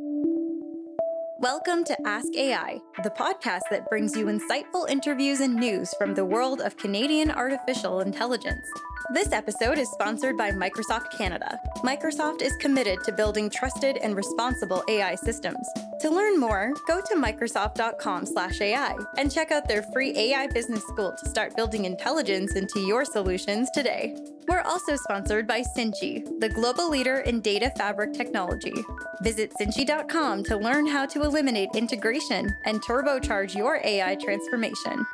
Welcome to Ask AI, the podcast that brings you insightful interviews and news from the world of Canadian artificial intelligence. This episode is sponsored by Microsoft Canada. Microsoft is committed to building trusted and responsible AI systems. To learn more, go to microsoft.com/ai and check out their free AI business school to start building intelligence into your solutions today. We're also sponsored by Cinchy, the global leader in data fabric technology. Visit cinchy.com to learn how to eliminate integration and turbocharge your AI transformation.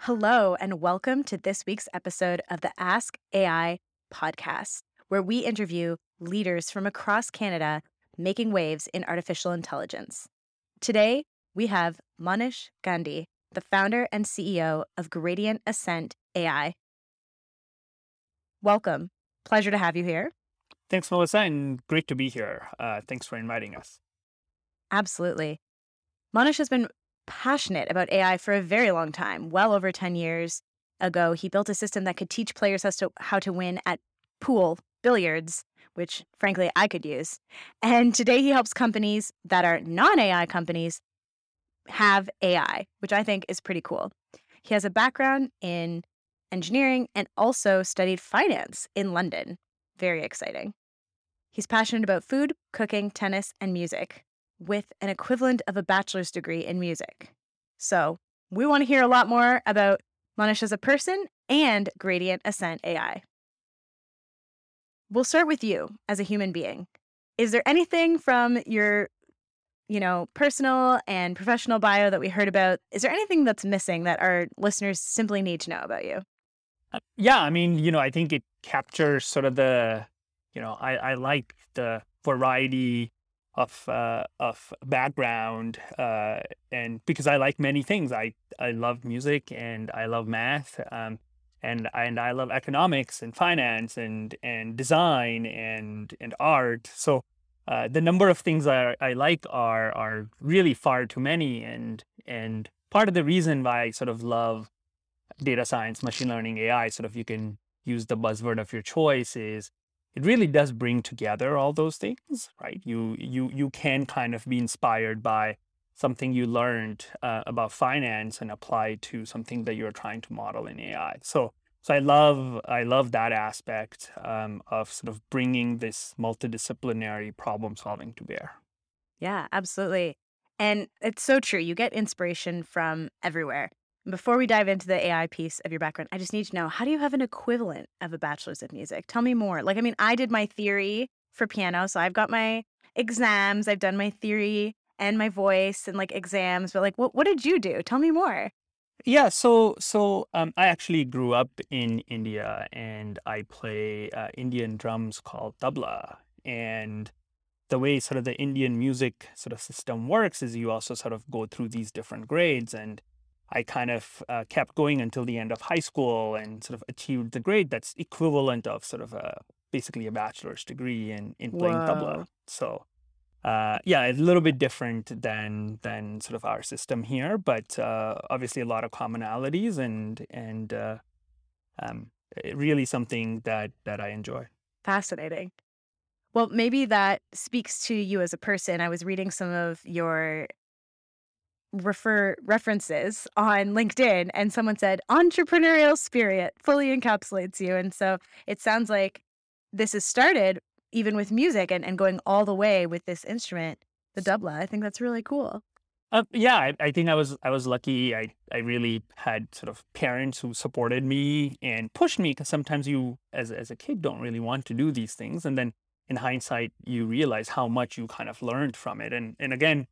Hello, and welcome to this week's episode of the Ask AI podcast, where we interview leaders from across Canada making waves in artificial intelligence. Today, we have Manish Gandhi, the founder and CEO of Gradient Ascent AI. Welcome. Pleasure to have you here. Thanks, Melissa, and great to be here. Uh, thanks for inviting us. Absolutely. Manish has been passionate about AI for a very long time. Well over 10 years ago, he built a system that could teach players how to, how to win at pool, billiards, which frankly I could use. And today he helps companies that are non AI companies have AI, which I think is pretty cool. He has a background in engineering and also studied finance in London. Very exciting. He's passionate about food, cooking, tennis, and music with an equivalent of a bachelor's degree in music. So, we want to hear a lot more about Manish as a person and Gradient Ascent AI. We'll start with you as a human being. Is there anything from your you know, personal and professional bio that we heard about? Is there anything that's missing that our listeners simply need to know about you? Uh, yeah, I mean, you know, I think it captures sort of the, you know, I, I like the variety of uh, of background, uh, and because I like many things, I I love music and I love math, um, and and I love economics and finance and and design and and art. So uh, the number of things I, I like are are really far too many, and and part of the reason why I sort of love data science, machine learning, AI, sort of you can use the buzzword of your choice is it really does bring together all those things, right? You you you can kind of be inspired by something you learned uh, about finance and apply to something that you're trying to model in AI. So so I love I love that aspect um, of sort of bringing this multidisciplinary problem solving to bear. Yeah, absolutely. And it's so true. You get inspiration from everywhere. Before we dive into the AI piece of your background, I just need to know how do you have an equivalent of a bachelor's of music? Tell me more. Like, I mean, I did my theory for piano, so I've got my exams, I've done my theory and my voice and like exams, but like, what, what did you do? Tell me more. Yeah, so so um, I actually grew up in India and I play uh, Indian drums called tabla. And the way sort of the Indian music sort of system works is you also sort of go through these different grades and I kind of uh, kept going until the end of high school and sort of achieved the grade that's equivalent of sort of a basically a bachelor's degree in in playing Whoa. tabla. So uh, yeah, it's a little bit different than than sort of our system here, but uh, obviously a lot of commonalities and and uh, um, really something that that I enjoy. Fascinating. Well, maybe that speaks to you as a person. I was reading some of your refer references on LinkedIn and someone said entrepreneurial spirit fully encapsulates you. And so it sounds like this has started even with music and, and going all the way with this instrument, the tabla. I think that's really cool. Uh, yeah, I, I think I was I was lucky. I I really had sort of parents who supported me and pushed me because sometimes you as as a kid don't really want to do these things, and then in hindsight you realize how much you kind of learned from it. And and again,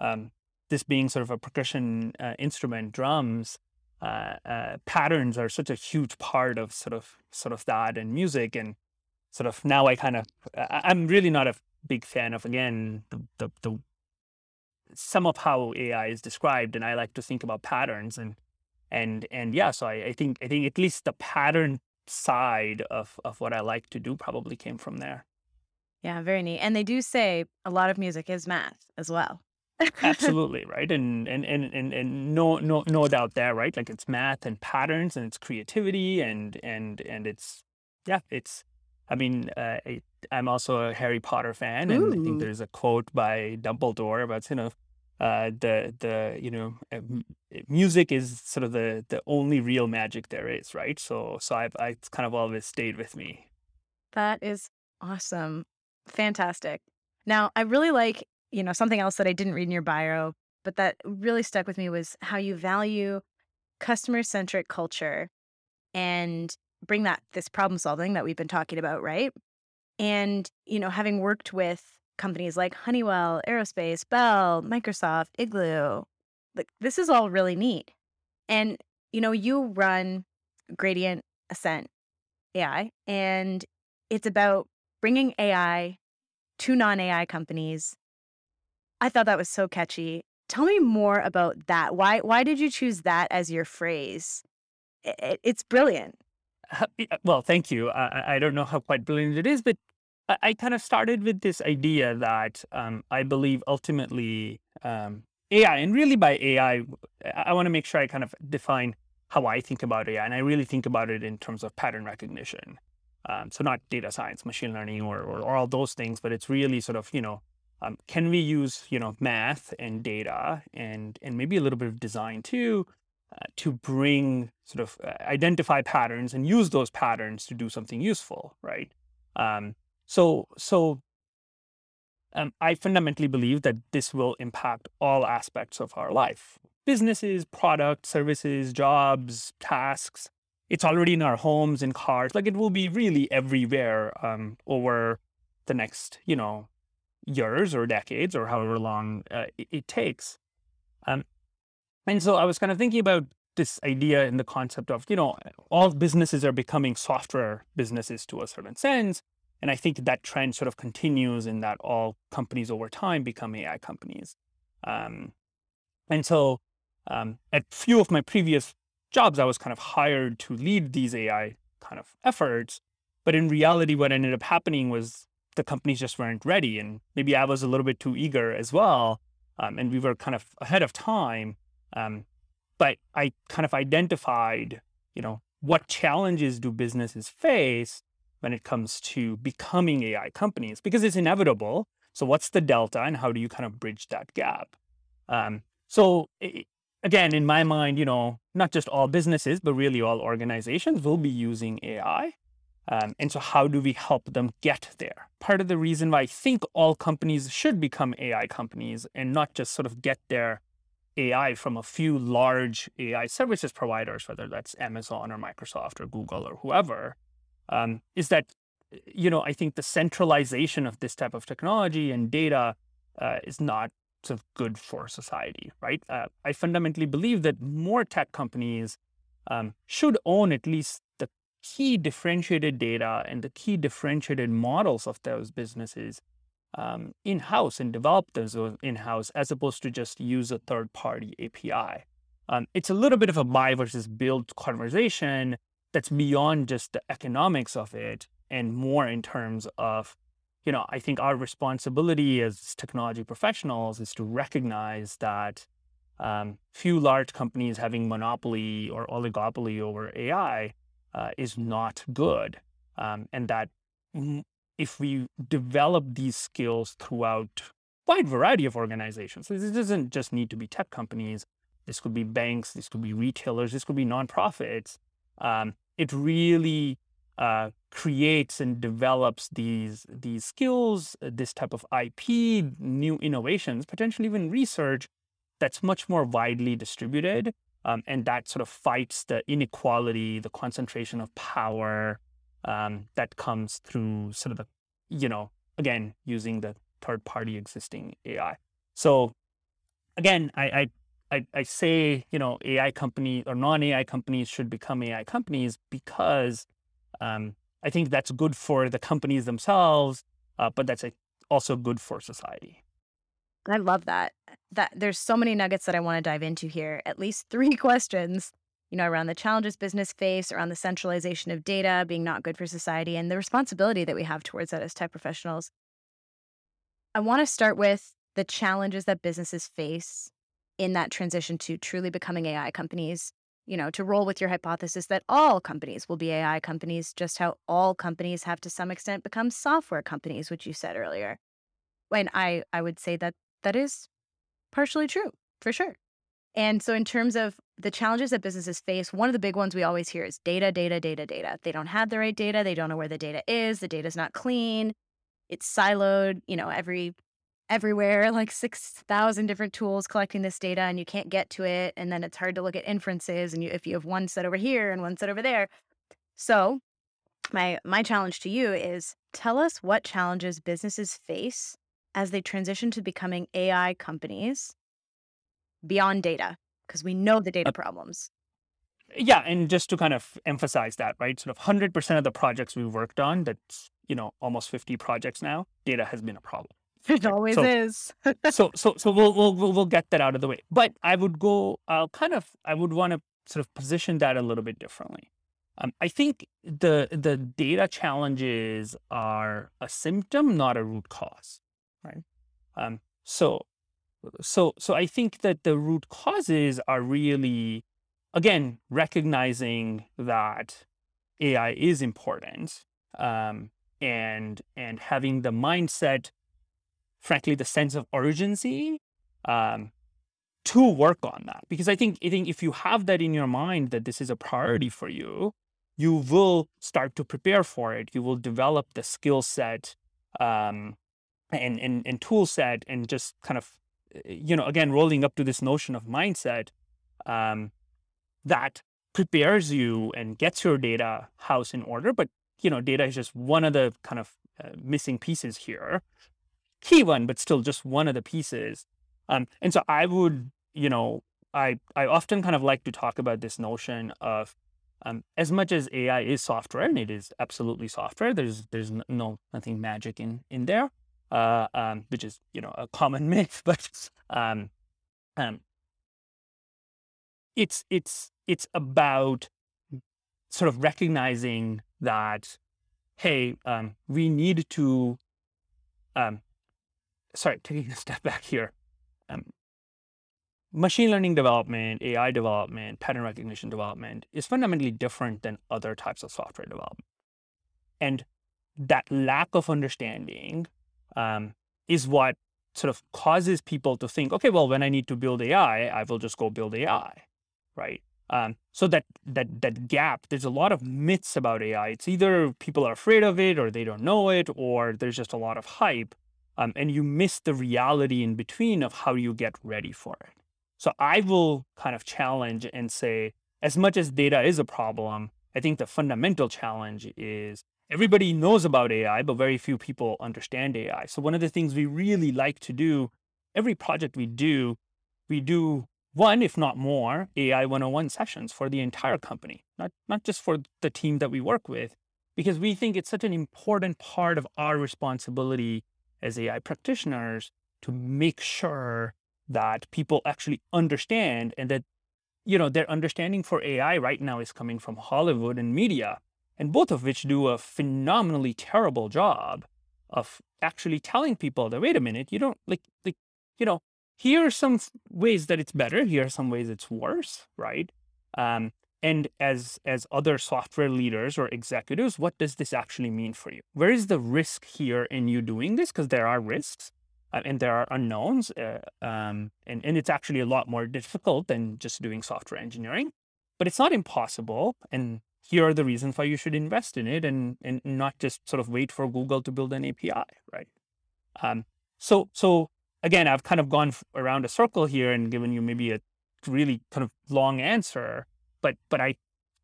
um, this being sort of a percussion uh, instrument, drums, uh, uh, patterns are such a huge part of sort of sort of that and music and sort of now I kind of I'm really not a big fan of again the, the the some of how AI is described and I like to think about patterns and and and yeah so I, I think I think at least the pattern side of of what I like to do probably came from there. Yeah, very neat. And they do say a lot of music is math as well. Absolutely, right? And and and and, and no no no doubt there, right? Like it's math and patterns and it's creativity and and and it's yeah, it's I mean, uh, I, am also a Harry Potter fan, and I think there's a quote by Dumbledore about you know uh, the the you know uh, music is sort of the the only real magic there is, right? So so I've I it's kind of always stayed with me. That is awesome. Fantastic. Now, I really like, you know, something else that I didn't read in your bio, but that really stuck with me was how you value customer centric culture and bring that this problem solving that we've been talking about, right? And, you know, having worked with companies like Honeywell, Aerospace, Bell, Microsoft, Igloo, like this is all really neat. And, you know, you run Gradient Ascent AI, and it's about bringing AI to non AI companies. I thought that was so catchy. Tell me more about that. Why why did you choose that as your phrase? It, it's brilliant. Uh, well, thank you. I, I don't know how quite brilliant it is, but I, I kind of started with this idea that um, I believe ultimately um, AI, and really by AI, I, I want to make sure I kind of define how I think about AI, and I really think about it in terms of pattern recognition. Um, so not data science, machine learning, or, or, or all those things, but it's really sort of you know um, can we use you know math and data and and maybe a little bit of design too uh, to bring sort of uh, identify patterns and use those patterns to do something useful, right? Um, so so um, I fundamentally believe that this will impact all aspects of our life: businesses, products, services, jobs, tasks. It's already in our homes and cars. Like it will be really everywhere um, over the next, you know, years or decades or however long uh, it, it, takes. Um, and so I was kind of thinking about this idea in the concept of, you know, all businesses are becoming software businesses to a certain sense. And I think that trend sort of continues in that all companies over time become AI companies. Um, and so um, at few of my previous jobs, I was kind of hired to lead these AI kind of efforts. But in reality, what ended up happening was the companies just weren't ready. And maybe I was a little bit too eager as well. Um, and we were kind of ahead of time. Um, but I kind of identified, you know, what challenges do businesses face when it comes to becoming AI companies? Because it's inevitable. So what's the delta and how do you kind of bridge that gap? Um, so it, again, in my mind, you know, not just all businesses, but really all organizations will be using AI. Um, and so, how do we help them get there? Part of the reason why I think all companies should become AI companies and not just sort of get their AI from a few large AI services providers, whether that's Amazon or Microsoft or Google or whoever, um, is that, you know, I think the centralization of this type of technology and data uh, is not sort of good for society, right? Uh, I fundamentally believe that more tech companies um, should own at least key differentiated data and the key differentiated models of those businesses um, in house and develop those in house as opposed to just use a third party API. Um, it's a little bit of a buy versus build conversation that's beyond just the economics of it and more in terms of you know i think our responsibility as technology professionals is to recognize that um, few large companies having monopoly or oligopoly over ai uh, is not good. Um, and that if we develop these skills throughout wide variety of organizations, this doesn't just need to be tech companies. This could be banks. This could be retailers. This could be nonprofits. Um, it really uh, creates and develops these these skills, this type of IP, new innovations, potentially even research that's much more widely distributed um, and that sort of fights the inequality, the concentration of power um, that comes through sort of the, you know, again, using the third party existing AI. So again, I, I I, I, say, you know, AI companies or non-AI companies should become AI companies because um, I think that's good for the companies themselves, uh, but that's also good for society. I love that. That there's so many nuggets that I want to dive into here. At least three questions, you know, around the challenges business face, around the centralization of data being not good for society, and the responsibility that we have towards that as tech professionals. I want to start with the challenges that businesses face in that transition to truly becoming AI companies. you know, to roll with your hypothesis that all companies will be AI companies, just how all companies have to some extent become software companies, which you said earlier. And I, I would say that that is partially true for sure. And so, in terms of the challenges that businesses face, one of the big ones we always hear is data, data, data, data. They don't have the right data. They don't know where the data is. The data is not clean. It's siloed, you know, every everywhere, like 6,000 different tools collecting this data and you can't get to it. And then it's hard to look at inferences and you, if you have one set over here and one set over there. So my, my challenge to you is tell us what challenges businesses face as they transition to becoming AI companies beyond data, because we know the data uh, problems. Yeah. And just to kind of emphasize that, right? Sort of 100% of the projects we've worked on, that's, you know, almost 50 projects now, data has been a problem. It always so, is. so so so we'll, we'll we'll get that out of the way. But I would go. I'll kind of I would want to sort of position that a little bit differently. Um, I think the the data challenges are a symptom, not a root cause, right? Um, so so so I think that the root causes are really, again, recognizing that AI is important, um, and and having the mindset frankly, the sense of urgency um, to work on that. Because I think I think if you have that in your mind that this is a priority for you, you will start to prepare for it. You will develop the skill set um, and, and and tool set, and just kind of you know again rolling up to this notion of mindset um, that prepares you and gets your data house in order. But you know, data is just one of the kind of uh, missing pieces here key one, but still just one of the pieces. Um, and so I would, you know, I I often kind of like to talk about this notion of um, as much as AI is software, and it is absolutely software. There's there's no nothing magic in in there, uh, um, which is you know a common myth. But um, um, it's it's it's about sort of recognizing that hey, um, we need to um, sorry, taking a step back here. Um, machine learning development, AI development, pattern recognition development is fundamentally different than other types of software development. And that lack of understanding um, is what sort of causes people to think, okay, well, when I need to build AI, I will just go build AI, right? Um, so that that that gap, there's a lot of myths about AI. It's either people are afraid of it, or they don't know it, or there's just a lot of hype um, and you miss the reality in between of how you get ready for it. So I will kind of challenge and say, as much as data is a problem, I think the fundamental challenge is everybody knows about AI, but very few people understand AI. So one of the things we really like to do, every project we do, we do one, if not more, AI 101 sessions for the entire company, not, not just for the team that we work with, because we think it's such an important part of our responsibility as AI practitioners to make sure that people actually understand and that you know their understanding for AI right now is coming from Hollywood and media and both of which do a phenomenally terrible job of actually telling people that wait a minute you don't like like you know here are some ways that it's better here are some ways it's worse right? Um, and as as other software leaders or executives what does this actually mean for you? Where is the risk here in you doing this? Because there are risks uh, and there are unknowns uh, um, and, and it's actually a lot more difficult than just doing software engineering but it's not impossible and here are the reasons why you should invest in it and and not just sort of wait for google to build an api right um, so so again i've kind of gone around a circle here and given you maybe a really kind of long answer but but I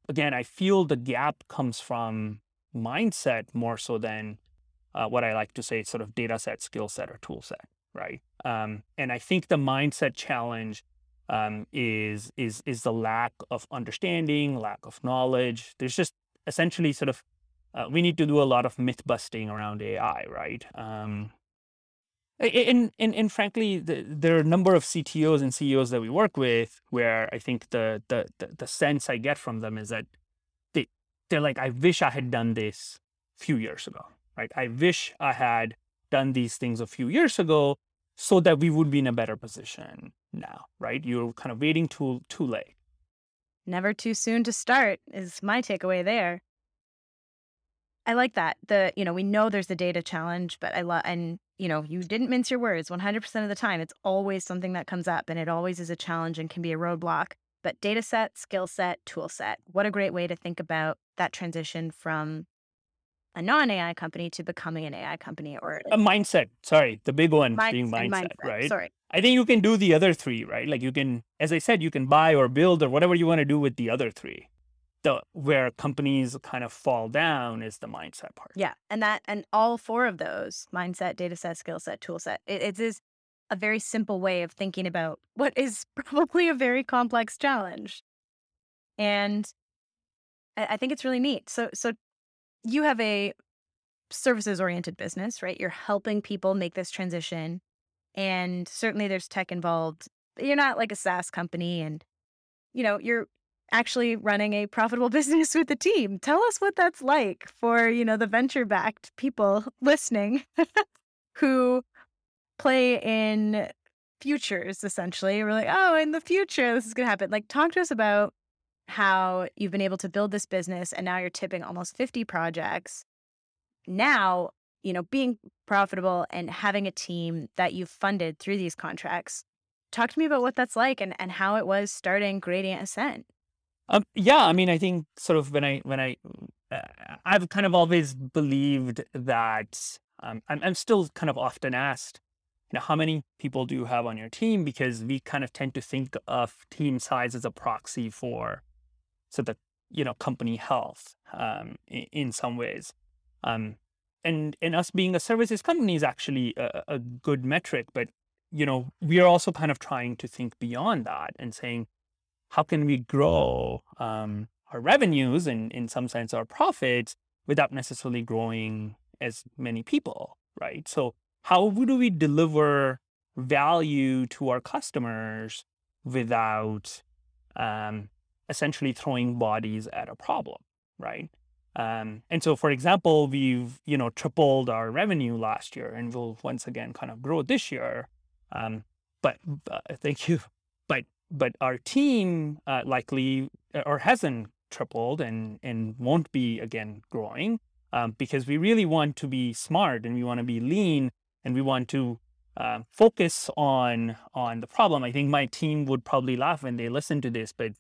again I feel the gap comes from mindset more so than uh, what I like to say sort of data set, skill set, or tool set, right? Um, and I think the mindset challenge um, is is is the lack of understanding, lack of knowledge. There's just essentially sort of uh, we need to do a lot of myth busting around AI, right? Um, and, and, and frankly, the, there are a number of CTOs and CEOs that we work with where I think the, the, the, the sense I get from them is that they, they're like, I wish I had done this a few years ago, right? I wish I had done these things a few years ago so that we would be in a better position now, right? You're kind of waiting too, too late. never too soon to start is my takeaway there. I like that. The, you know, we know there's a data challenge, but I love, and, you know, you didn't mince your words 100% of the time. It's always something that comes up and it always is a challenge and can be a roadblock. But data set, skill set, tool set. What a great way to think about that transition from a non AI company to becoming an AI company or a mindset. Sorry, the big one Mind- being and mindset, right? Sorry. I think you can do the other three, right? Like you can, as I said, you can buy or build or whatever you want to do with the other three. The where companies kind of fall down is the mindset part. Yeah. And that, and all four of those mindset, data set, skill set, tool set, it, it is a very simple way of thinking about what is probably a very complex challenge. And I, I think it's really neat. So, so you have a services oriented business, right? You're helping people make this transition. And certainly there's tech involved. You're not like a SaaS company and, you know, you're actually running a profitable business with a team. Tell us what that's like for, you know, the venture backed people listening who play in futures essentially. We're like, oh, in the future, this is going to happen. Like, talk to us about how you've been able to build this business and now you're tipping almost 50 projects. Now, you know, being profitable and having a team that you've funded through these contracts. Talk to me about what that's like and, and how it was starting Gradient Ascent. Um, yeah, I mean, I think sort of when I when I uh, I've kind of always believed that um, I'm I'm still kind of often asked, you know, how many people do you have on your team? Because we kind of tend to think of team size as a proxy for so the you know company health um, in, in some ways. Um, and and us being a services company is actually a, a good metric, but you know we are also kind of trying to think beyond that and saying how can we grow um, our revenues and in some sense our profits without necessarily growing as many people, right? So how do we deliver value to our customers without um, essentially throwing bodies at a problem, right? Um, and so, for example, we've you know tripled our revenue last year, and we'll once again kind of grow this year. Um, but uh, thank you, but but our team uh, likely uh, or hasn't tripled and and won't be again growing um, because we really want to be smart and we want to be lean and we want to uh, focus on on the problem. I think my team would probably laugh when they listen to this, but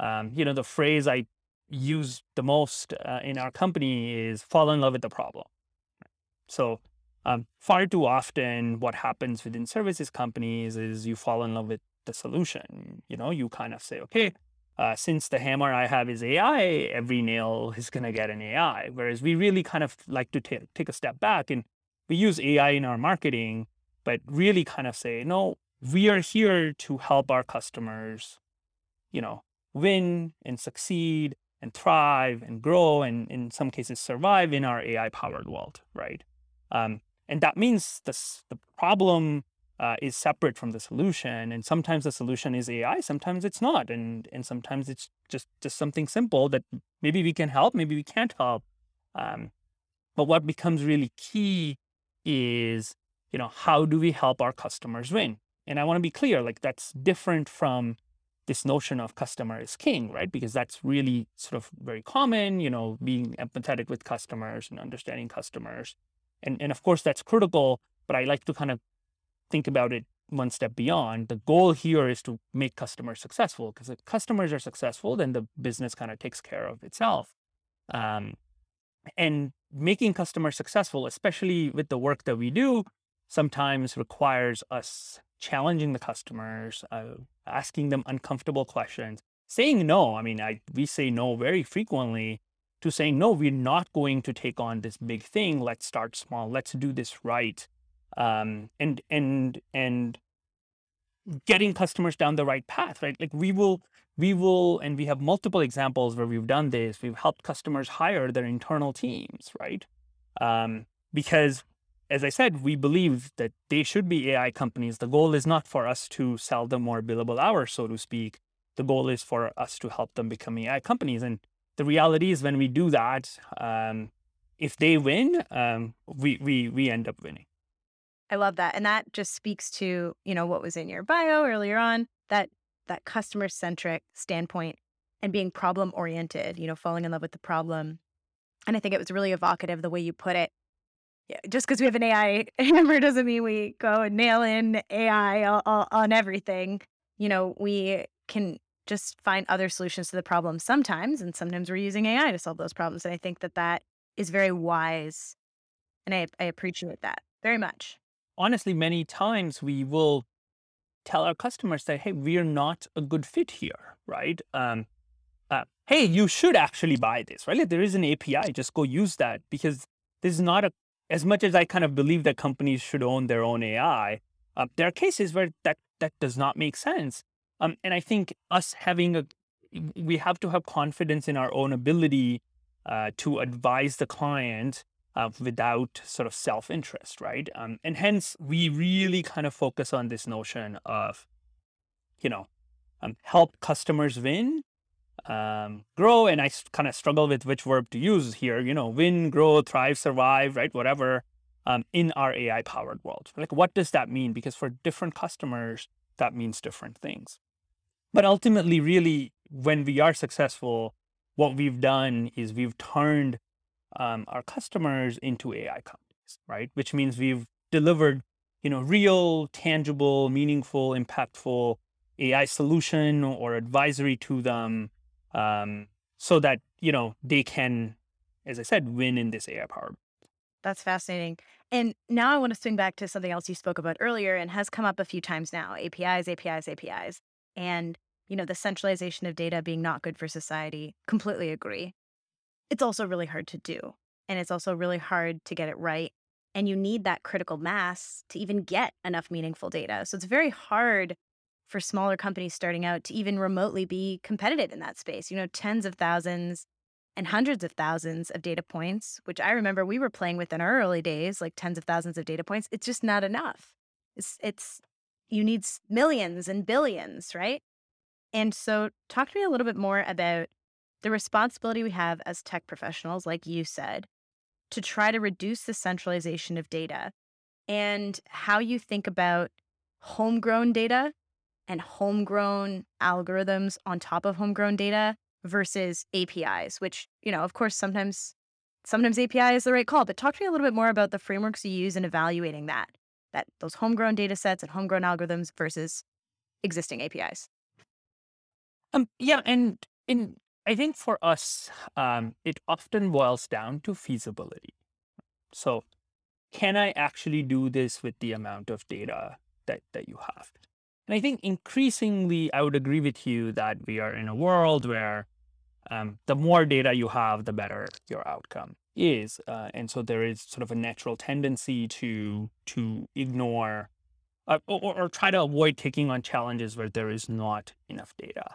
um, you know the phrase I use the most uh, in our company is fall in love with the problem. So um, far too often, what happens within services companies is you fall in love with the solution. You know, you kind of say, okay, uh, since the hammer I have is AI, every nail is going to get an AI. Whereas we really kind of like to t- take a step back and we use AI in our marketing, but really kind of say, no, we are here to help our customers, you know, win and succeed and thrive and grow and in some cases survive in our AI powered world, right? Um, and that means this, the problem uh, is separate from the solution. And sometimes the solution is AI, sometimes it's not. And, and sometimes it's just, just something simple that maybe we can help, maybe we can't help. Um, but what becomes really key is, you know, how do we help our customers win? And I want to be clear, like that's different from this notion of customer is king, right? Because that's really sort of very common, you know, being empathetic with customers and understanding customers. And, and of course, that's critical, but I like to kind of think about it one step beyond. The goal here is to make customers successful because if customers are successful, then the business kind of takes care of itself. Um, and making customers successful, especially with the work that we do, sometimes requires us challenging the customers, uh, asking them uncomfortable questions, saying no. I mean, I, we say no very frequently to saying, no, we're not going to take on this big thing. Let's start small. Let's do this right um, and and and getting customers down the right path, right? Like we will we will and we have multiple examples where we've done this. We've helped customers hire their internal teams, right? Um, because as I said, we believe that they should be AI companies. The goal is not for us to sell them more billable hours, so to speak. The goal is for us to help them become AI companies. And the reality is, when we do that, um, if they win, um, we we we end up winning. I love that. And that just speaks to, you know, what was in your bio earlier on, that that customer centric standpoint. and being problem oriented, you know, falling in love with the problem. And I think it was really evocative the way you put it. Yeah, just because we have an AI hammer doesn't mean we go and nail in AI on everything. You know, we can just find other solutions to the problem sometimes, and sometimes we're using AI to solve those problems. And I think that that is very wise, and I, I appreciate that very much. Honestly, many times we will tell our customers that, hey, we're not a good fit here, right? Um, uh, hey, you should actually buy this, right? Like, there is an API, just go use that because this is not a, as much as I kind of believe that companies should own their own AI, uh, there are cases where that, that does not make sense. Um, and I think us having a, we have to have confidence in our own ability uh, to advise the client uh, without sort of self interest, right? Um, and hence, we really kind of focus on this notion of, you know, um, help customers win, um, grow. And I kind of struggle with which verb to use here, you know, win, grow, thrive, survive, right? Whatever um, in our AI powered world. Like, what does that mean? Because for different customers, that means different things. But ultimately, really, when we are successful, what we've done is we've turned um, our customers into AI companies, right? Which means we've delivered, you know, real, tangible, meaningful, impactful AI solution or advisory to them, um, so that you know they can, as I said, win in this AI power. That's fascinating. And now I want to swing back to something else you spoke about earlier and has come up a few times now: APIs, APIs, APIs, and you know the centralization of data being not good for society. Completely agree it's also really hard to do. And it's also really hard to get it right. And you need that critical mass to even get enough meaningful data. So it's very hard for smaller companies starting out to even remotely be competitive in that space. You know, tens of thousands and hundreds of thousands of data points, which I remember we were playing with in our early days, like tens of thousands of data points. It's just not enough. It's, it's, you need millions and billions, right? And so, talk to me a little bit more about the responsibility we have as tech professionals, like you said, to try to reduce the centralization of data and how you think about homegrown data and homegrown algorithms on top of homegrown data versus APIs, which, you know, of course, sometimes sometimes API is the right call, but talk to me a little bit more about the frameworks you use in evaluating that, that those homegrown data sets and homegrown algorithms versus existing APIs. Um, yeah, and in I think for us, um, it often boils down to feasibility. So, can I actually do this with the amount of data that, that you have? And I think increasingly, I would agree with you that we are in a world where um, the more data you have, the better your outcome is. Uh, and so there is sort of a natural tendency to to ignore uh, or, or, try to avoid taking on challenges where there is not enough data.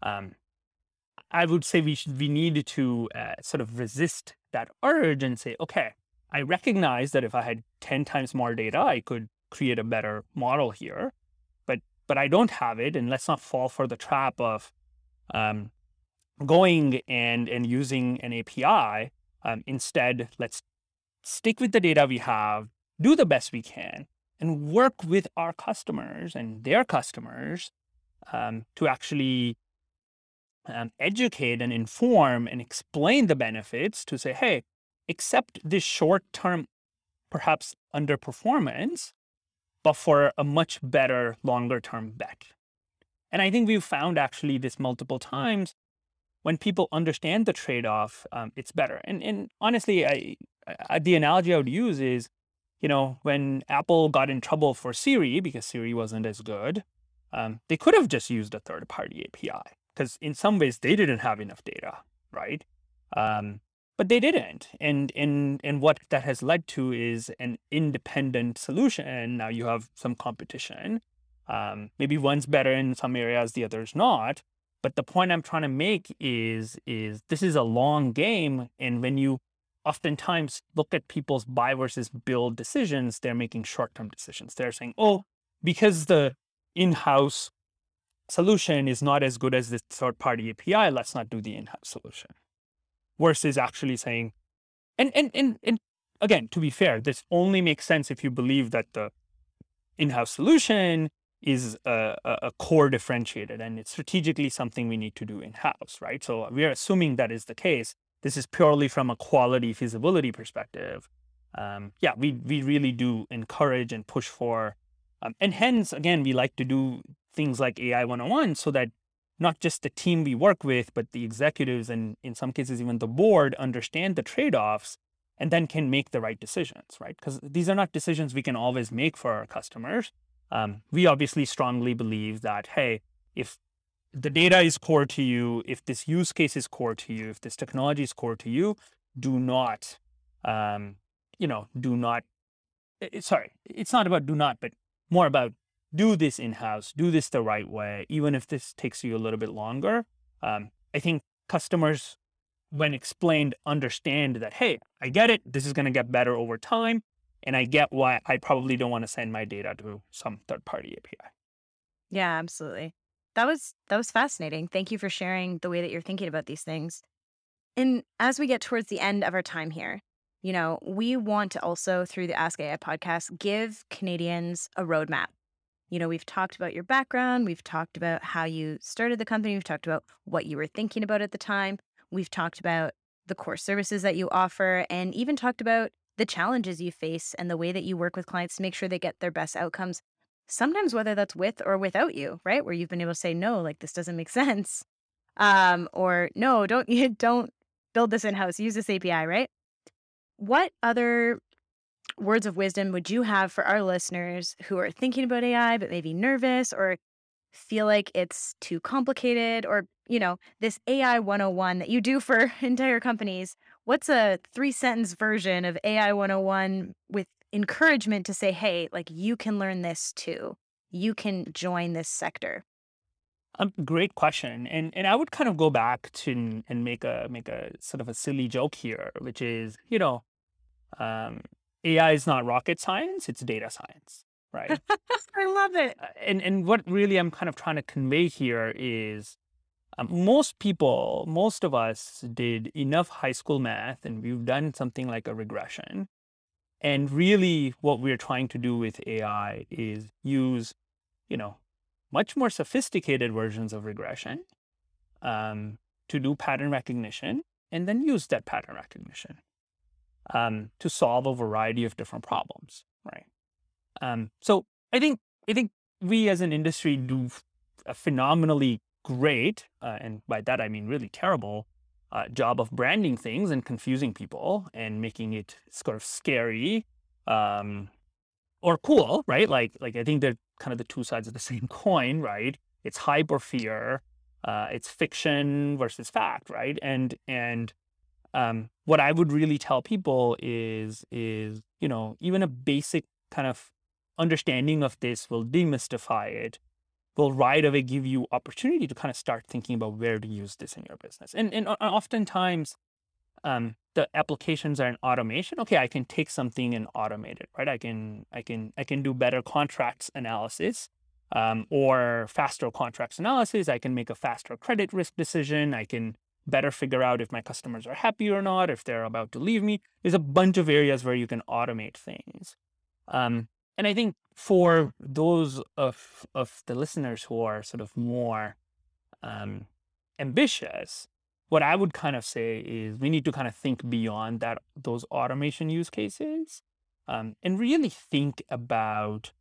Um, I would say we should, we need to uh, sort of resist that urge and say, okay, I recognize that if I had 10 times more data, I could create a better model here, but I don't have it, and let's not fall for the trap of um, going and and using an API. Um, instead, let's stick with the data we have, do the best we can, and work with our customers and their customers um, to actually um, educate and inform and explain the benefits to say, hey, accept this short term, perhaps underperformance, but for a much better longer term bet. And I think we've found actually this multiple times when people understand the trade off, um, it's better. And, and honestly, I, I, the analogy I would use is, you know, when Apple got in trouble for Siri because Siri wasn't as good, um, they could have just used a third party API because in some ways they didn't have enough data, right? Um, but they didn't, and and and what that has led to is an independent solution. And now you have some competition. Um, maybe one's better in some areas, the other's not. But the point I'm trying to make is is this is a long game, and when you oftentimes look at people's buy versus build decisions, they're making short term decisions. They're saying, oh, because the in house solution is not as good as this third party API, let's not do the in house solution. Versus actually saying, and, and, and, and again, to be fair, this only makes sense if you believe that the in house solution is a, a core differentiator and it's strategically something we need to do in house, right? So we are assuming that is the case. This is purely from a quality feasibility perspective. Um, yeah, we we really do encourage and push for, um, and hence again we like to do things like AI 101 so that not just the team we work with, but the executives and in some cases even the board understand the trade offs and then can make the right decisions, right? Because these are not decisions we can always make for our customers. Um, we obviously strongly believe that, hey, if the data is core to you, if this use case is core to you, if this technology is core to you, do not, um, you know, do not, sorry, it's not about do not, but more about do this in house, do this the right way, even if this takes you a little bit longer. Um, I think customers, when explained, understand that, hey, I get it. This is going to get better over time and I get why I probably don't want to send my data to some third party API. Yeah, absolutely. That was that was fascinating. Thank you for sharing the way that you're thinking about these things. And as we get towards the end of our time here, you know, we want to also through the Ask AI podcast give Canadians a roadmap. You know, we've talked about your background, we've talked about how you started the company, we've talked about what you were thinking about at the time, we've talked about the core services that you offer and even talked about the challenges you face and the way that you work with clients to make sure they get their best outcomes. Sometimes whether that's with or without you, right? Where you've been able to say no, like this doesn't make sense. Um, or no, don't you don't build this in-house, use this API, right? What other words of wisdom would you have for our listeners who are thinking about AI but maybe nervous or feel like it's too complicated or, you know, this AI 101 that you do for entire companies? What's a three sentence version of AI 101 with encouragement to say, hey, like you can learn this too? You can join this sector. Um, great question, and and I would kind of go back to and make a make a sort of a silly joke here, which is you know, um, AI is not rocket science; it's data science, right? I love it. Uh, and and what really I'm kind of trying to convey here is um, most people, most of us did enough high school math and we've done something like a regression. And really, what we're trying to do with AI is use, you know, much more sophisticated versions of regression um, to do pattern recognition and then use that pattern recognition um, to solve a variety of different problems, right? Um, so I think I think we as an industry do a phenomenally great, uh, and by that I mean really terrible, uh, job of branding things and confusing people and making it sort of scary um, or cool, right? Like, like I think they're kind of the two sides of the same coin, right? It's hype or fear. Uh, it's fiction versus fact, right? And and um, what I would really tell people is is you know even a basic kind of understanding of this will demystify it will right away give you opportunity to kind of start thinking about where to use this in your business. And and oftentimes, um, the applications are in automation. Okay, I can take something and automate it, right? I can I can I can do better contracts analysis. Um, or faster contracts analysis. I can make a faster credit risk decision. I can better figure out if my customers are happy or not, if they're about to leave me. There's a bunch of areas where you can automate things. Um, and I think for those of of the listeners who are sort of more um, ambitious, what I would kind of say is we need to kind of think beyond that those automation use cases um, and really think about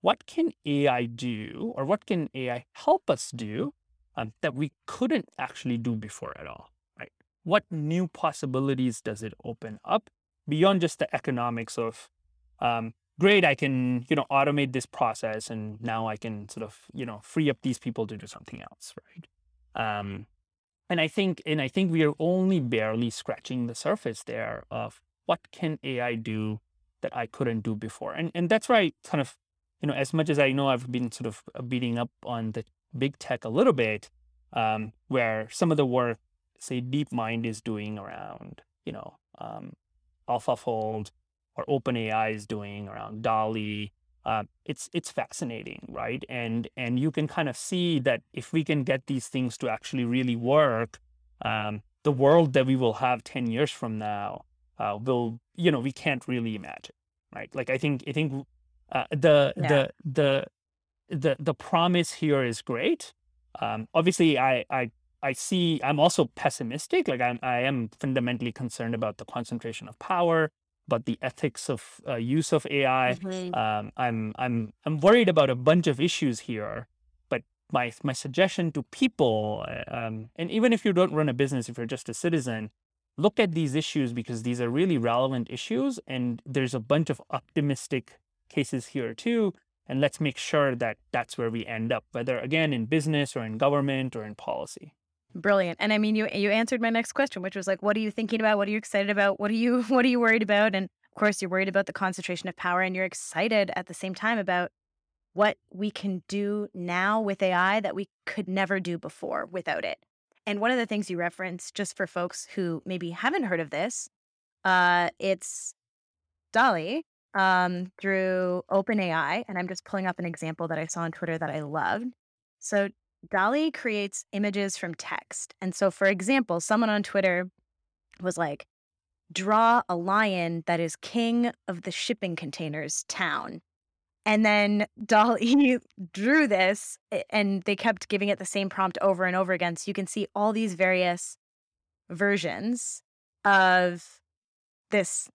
what can AI do or what can AI help us do um, that we couldn't actually do before at all, right? What new possibilities does it open up beyond just the economics of um, great, I can, you know, automate this process and now I can sort of, you know, free up these people to do something else, right? Um, and I think, and I think we are only barely scratching the surface there of what can AI do that I couldn't do before. And and that's why I kind of, you know, as much as I know I've been sort of uh, beating up on the big tech a little bit, um, where some of the work, say DeepMind is doing around, you know, um, AlphaFold, or OpenAI is doing around DALL-E. Uh, it's it's fascinating, right? And and you can kind of see that if we can get these things to actually really work, um, the world that we will have ten years from now uh, will you know we can't really imagine, right? Like I think I think uh, the yeah. the the the the promise here is great. Um, obviously, I I I see. I'm also pessimistic. Like I'm I am fundamentally concerned about the concentration of power, about the ethics of uh, use of AI. Mhm. Um, I'm I'm I'm worried about a bunch of issues here. But my my suggestion to people, uh, um, and even if you don't run a business, if you're just a citizen, look at these issues because these are really relevant issues, and there's a bunch of optimistic cases here too. And let's make sure that that's where we end up, whether again in business or in government or in policy. Brilliant. And I mean, you you answered my next question, which was like, what are you thinking about? What are you excited about? What are you what are you worried about? And of course, you're worried about the concentration of power, and you're excited at the same time about what we can do now with AI that we could never do before without it. And one of the things you referenced, just for folks who maybe haven't heard of this, uh, it's DALL-E um, through OpenAI. And I'm just pulling up an example that I saw on Twitter that I loved. So DALL-E creates images from text. And so, for example, someone on Twitter was like, draw a lion that is king of the shipping containers town. And then DALL-E drew this and they kept giving it the same prompt over and over again. So you can see all these various versions of this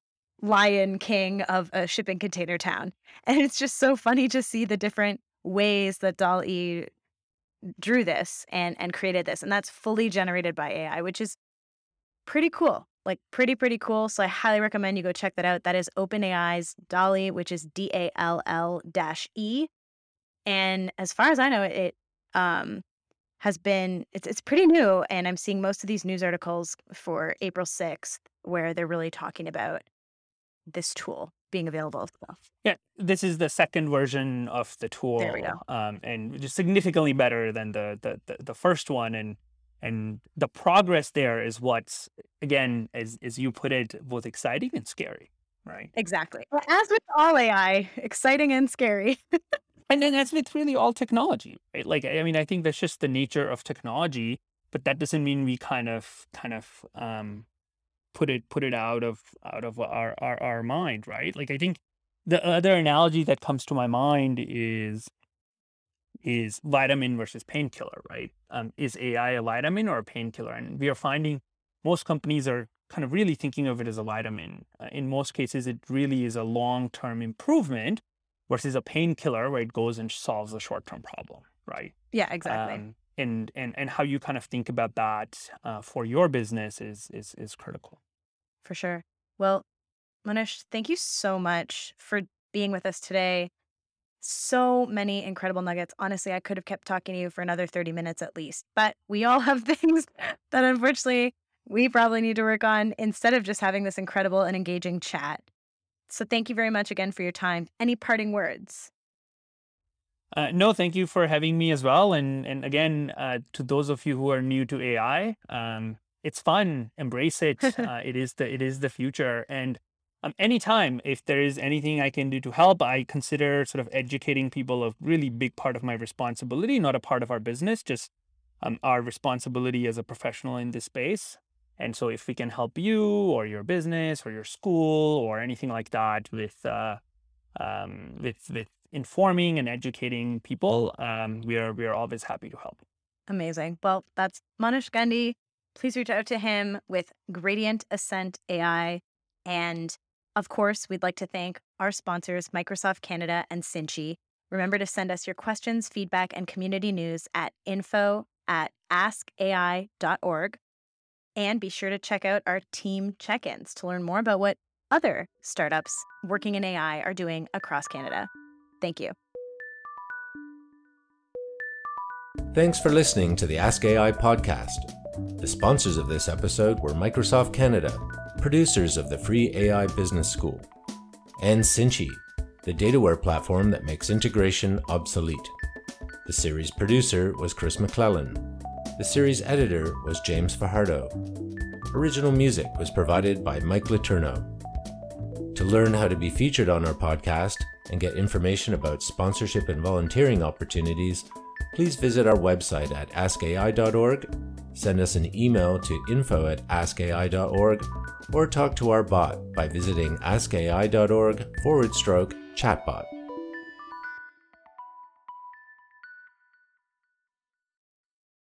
lion king of a shipping container town. And it's just so funny to see the different ways that DALL-E drew this and and created this. And that's fully generated by AI, which is pretty cool. Like pretty, pretty cool. So I highly recommend you go check that out. That is OpenAI's DALL-E, which is D A L L dash E. And as far as I know, it um, has been it's it's pretty new. And I'm seeing most of these news articles for April 6th where they're really talking about this tool being available. So, Yeah, this is the second version of the tool, There we go. um, and just significantly better than the, the the the first one. And and the progress there is what's again, as as you put it, both exciting and scary, right? exactly. Well, as with all AI, exciting and scary. And then that's with really all technology, right? Like I mean, I think that's just the nature of technology, but that doesn't mean we kind of kind of um, put it put it out of out of our, our our mind, right? Like I think the other analogy that comes to my mind is is vitamin versus painkiller, right? Um, is AI a vitamin or a painkiller? And we are finding most companies are kind of really thinking of it as a vitamin. Uh, in most cases, it really is a long term improvement versus a painkiller where it goes and solves a short term problem, right? yeah, exactly. Um, and and and how you kind of think about that uh, for your business is is is critical. For sure. Well, Manish, thank you so much for being with us today. So many incredible nuggets. Honestly, I could have kept talking to you for another 30 minutes at least, but we all have things that unfortunately we probably need to work on instead of just having this incredible and engaging chat. So thank you very much again for your time. Any parting words? Uh, no, thank you for having me as well. And and again, uh, to those of you who are new to AI, um, it's fun. Embrace it. uh, it is the it is the future. And um, anytime if there is anything I can do to help, I consider sort of educating people a really big part of my responsibility, not a part of our business, just um, our responsibility as a professional in this space. And so, if we can help you or your business or your school or anything like that with uh, um, with with informing and educating people, um, we are we are always happy to help. Amazing. Well, that's Manish Gandhi. Please reach out to him with Gradient Ascent AI. And of course, we'd like to thank our sponsors, Microsoft Canada and Cinchy. Remember to send us your questions, feedback, and community news at info at askai.org. And be sure to check out our team check ins to learn more about what other startups working in AI are doing across Canada. Thank you. Thanks for listening to the Ask AI podcast. The sponsors of this episode were Microsoft Canada, producers of the free AI Business School, and Cinchy, the dataware platform that makes integration obsolete. The series producer was Chris McClellan. The series editor was James Fajardo. Original music was provided by Mike Letourneau. To learn how to be featured on our podcast and get information about sponsorship and volunteering opportunities, please visit our website at askai.org, send us an email to info at askai.org, or talk to our bot by visiting askai.org forward stroke chatbot.